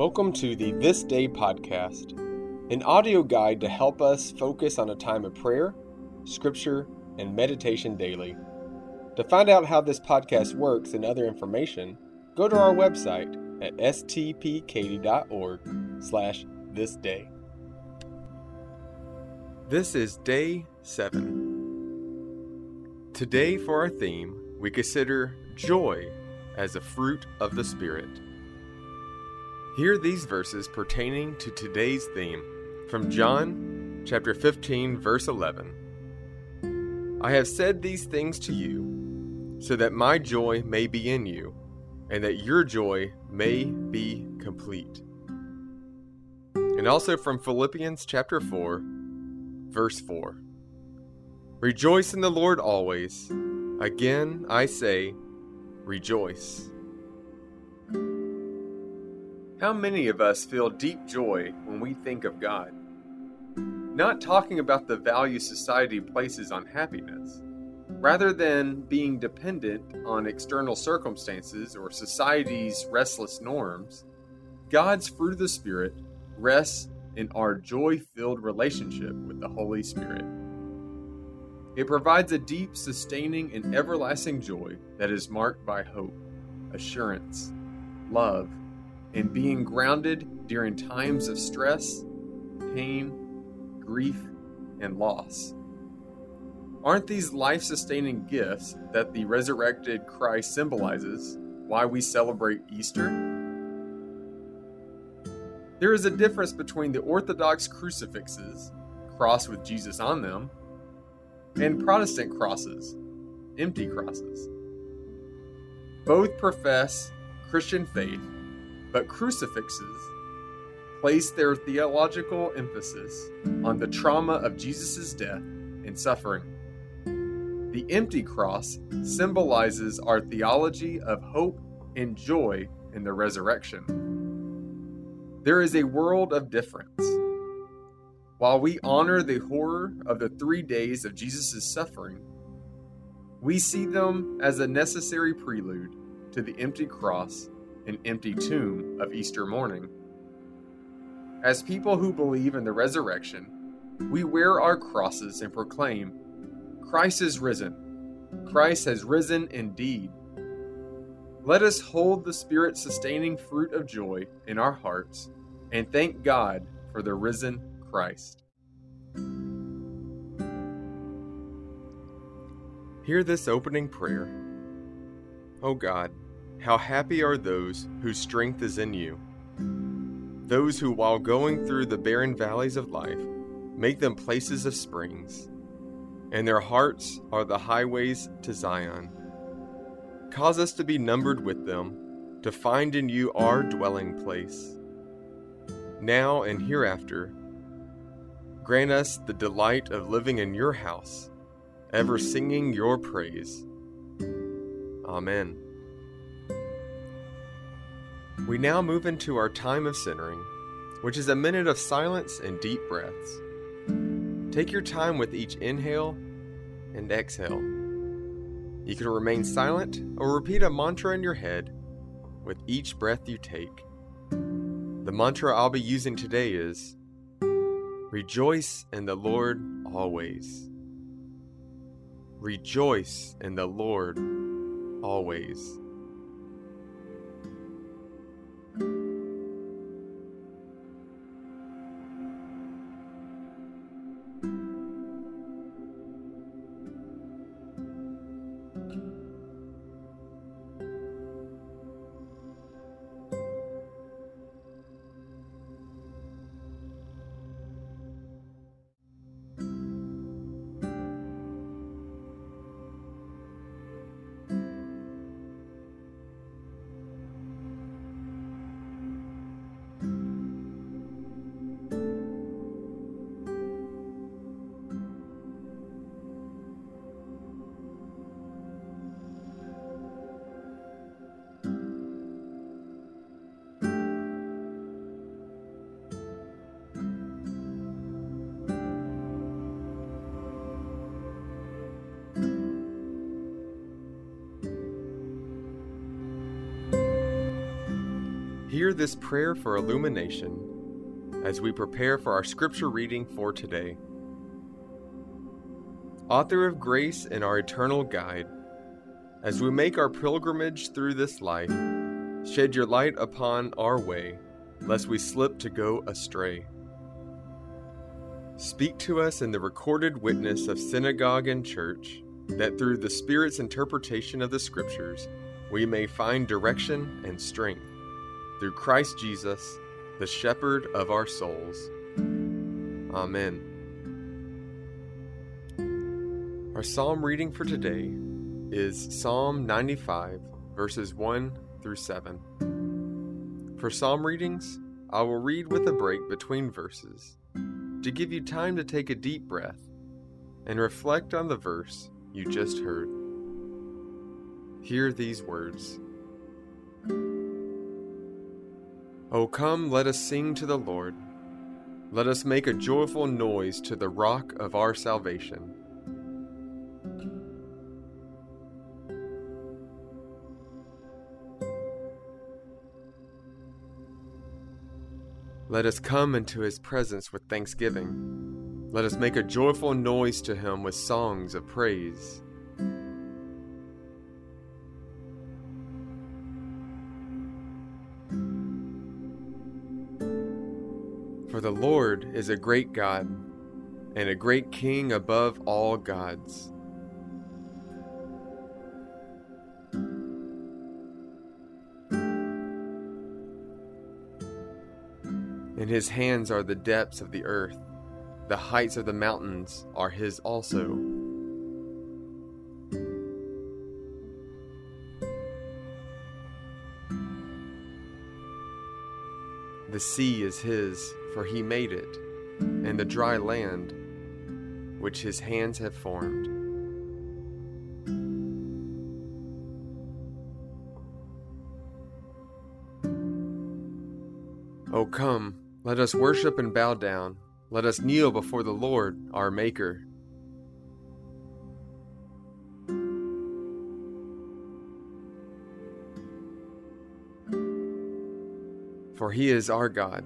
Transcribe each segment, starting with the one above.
Welcome to the This Day podcast, an audio guide to help us focus on a time of prayer, scripture, and meditation daily. To find out how this podcast works and other information, go to our website at stpkaty.org slash this day. This is day 7. Today for our theme, we consider joy as a fruit of the Spirit. Hear these verses pertaining to today's theme from John chapter 15 verse 11. I have said these things to you so that my joy may be in you and that your joy may be complete. And also from Philippians chapter 4 verse 4. Rejoice in the Lord always. Again I say, rejoice. How many of us feel deep joy when we think of God? Not talking about the value society places on happiness. Rather than being dependent on external circumstances or society's restless norms, God's fruit of the Spirit rests in our joy filled relationship with the Holy Spirit. It provides a deep, sustaining, and everlasting joy that is marked by hope, assurance, love, and being grounded during times of stress, pain, grief, and loss. Aren't these life sustaining gifts that the resurrected Christ symbolizes why we celebrate Easter? There is a difference between the Orthodox crucifixes, cross with Jesus on them, and Protestant crosses, empty crosses. Both profess Christian faith but crucifixes place their theological emphasis on the trauma of Jesus' death and suffering. The empty cross symbolizes our theology of hope and joy in the resurrection. There is a world of difference. While we honor the horror of the three days of Jesus' suffering, we see them as a necessary prelude to the empty cross an empty tomb of Easter morning. As people who believe in the resurrection, we wear our crosses and proclaim, Christ is risen. Christ has risen indeed. Let us hold the Spirit sustaining fruit of joy in our hearts and thank God for the risen Christ. Hear this opening prayer. O oh God, how happy are those whose strength is in you. Those who, while going through the barren valleys of life, make them places of springs, and their hearts are the highways to Zion. Cause us to be numbered with them, to find in you our dwelling place. Now and hereafter, grant us the delight of living in your house, ever singing your praise. Amen. We now move into our time of centering, which is a minute of silence and deep breaths. Take your time with each inhale and exhale. You can remain silent or repeat a mantra in your head with each breath you take. The mantra I'll be using today is Rejoice in the Lord always. Rejoice in the Lord always. Hear this prayer for illumination as we prepare for our scripture reading for today. Author of grace and our eternal guide, as we make our pilgrimage through this life, shed your light upon our way, lest we slip to go astray. Speak to us in the recorded witness of synagogue and church, that through the Spirit's interpretation of the Scriptures, we may find direction and strength through Christ Jesus, the shepherd of our souls. Amen. Our psalm reading for today is Psalm 95, verses 1 through 7. For psalm readings, I will read with a break between verses to give you time to take a deep breath and reflect on the verse you just heard. Hear these words. O come, let us sing to the Lord. Let us make a joyful noise to the rock of our salvation. Let us come into his presence with thanksgiving. Let us make a joyful noise to him with songs of praise. For the Lord is a great God and a great King above all gods. In his hands are the depths of the earth, the heights of the mountains are his also. The sea is his, for he made it, and the dry land, which his hands have formed. O come, let us worship and bow down. Let us kneel before the Lord, our Maker. For he is our God,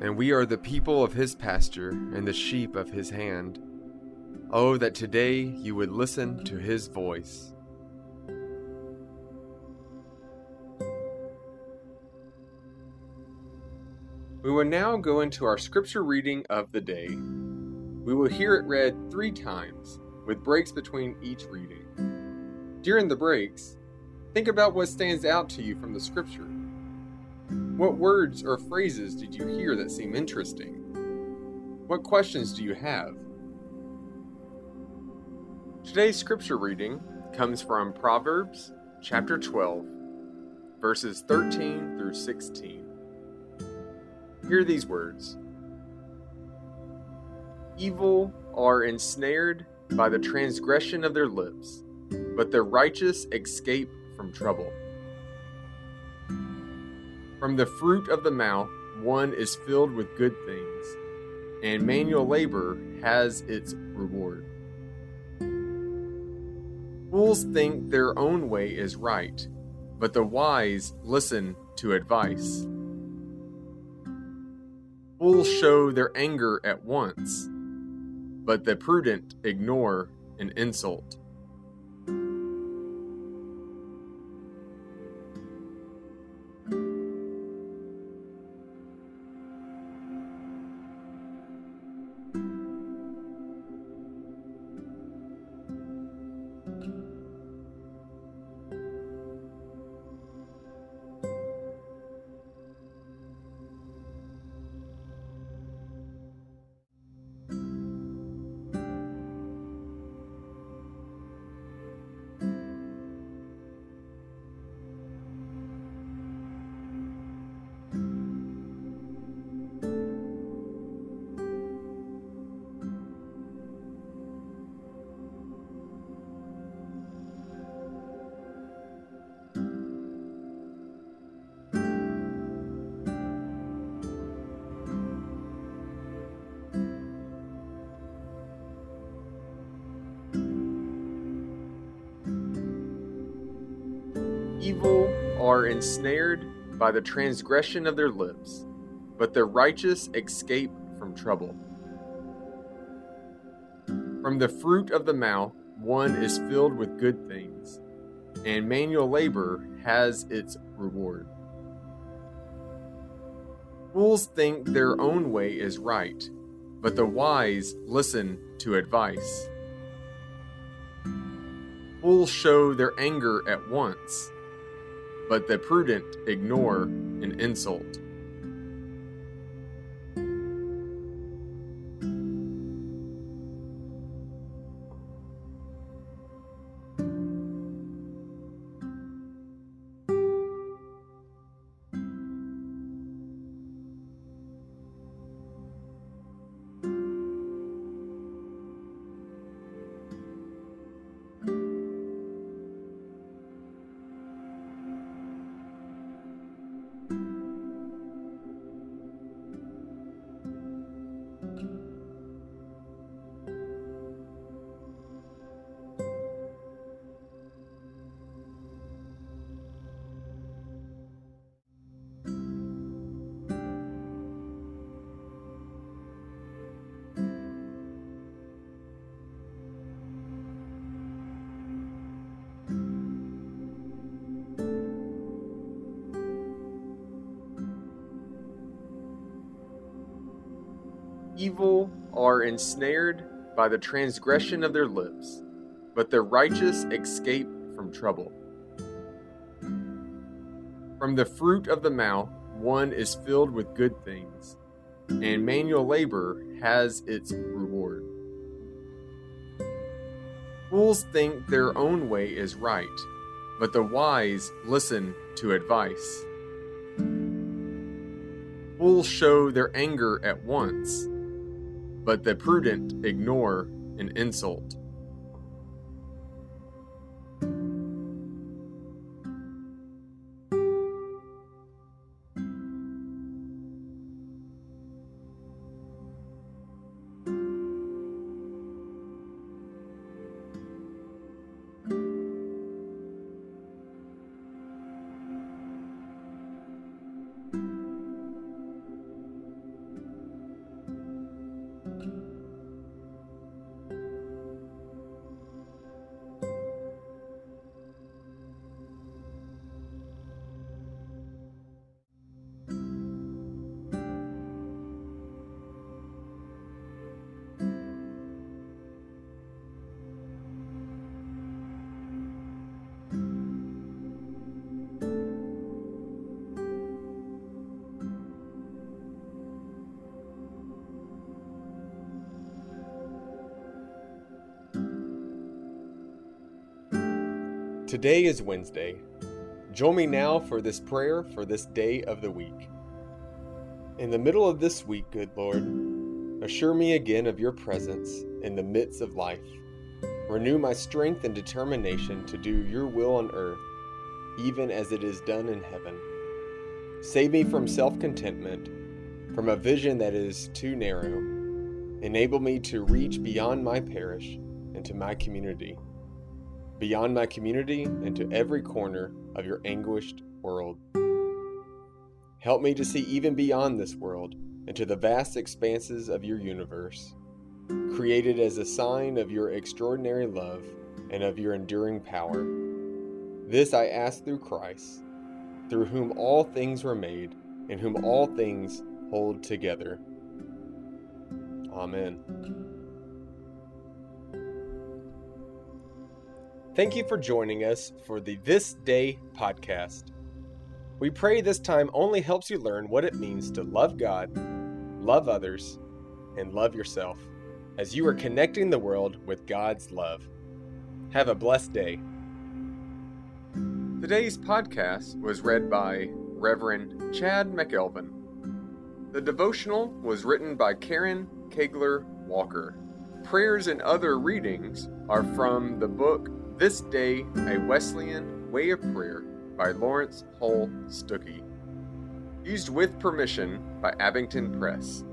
and we are the people of his pasture and the sheep of his hand. Oh, that today you would listen to his voice. We will now go into our scripture reading of the day. We will hear it read three times, with breaks between each reading. During the breaks, think about what stands out to you from the scripture what words or phrases did you hear that seem interesting? What questions do you have? Today's scripture reading comes from Proverbs chapter 12, verses 13 through 16. Hear these words Evil are ensnared by the transgression of their lips, but the righteous escape from trouble. From the fruit of the mouth, one is filled with good things, and manual labor has its reward. Fools think their own way is right, but the wise listen to advice. Fools show their anger at once, but the prudent ignore an insult. Evil are ensnared by the transgression of their lips, but the righteous escape from trouble. From the fruit of the mouth, one is filled with good things, and manual labor has its reward. Fools think their own way is right, but the wise listen to advice. Fools show their anger at once, but the prudent ignore an insult. Evil are ensnared by the transgression of their lips, but the righteous escape from trouble. From the fruit of the mouth, one is filled with good things, and manual labor has its reward. Fools think their own way is right, but the wise listen to advice. Fools show their anger at once but the prudent ignore an insult. Today is Wednesday. Join me now for this prayer for this day of the week. In the middle of this week, good Lord, assure me again of your presence in the midst of life. Renew my strength and determination to do your will on earth, even as it is done in heaven. Save me from self contentment, from a vision that is too narrow. Enable me to reach beyond my parish and to my community beyond my community and to every corner of your anguished world. Help me to see even beyond this world into the vast expanses of your universe, created as a sign of your extraordinary love and of your enduring power. This I ask through Christ, through whom all things were made, and whom all things hold together. Amen. Thank you for joining us for the This Day podcast. We pray this time only helps you learn what it means to love God, love others, and love yourself as you are connecting the world with God's love. Have a blessed day. Today's podcast was read by Reverend Chad McElveen. The devotional was written by Karen Kaigler Walker. Prayers and other readings are from the book this Day, a Wesleyan Way of Prayer by Laurence Hull Stookey. Used with permission by Abingdon Press.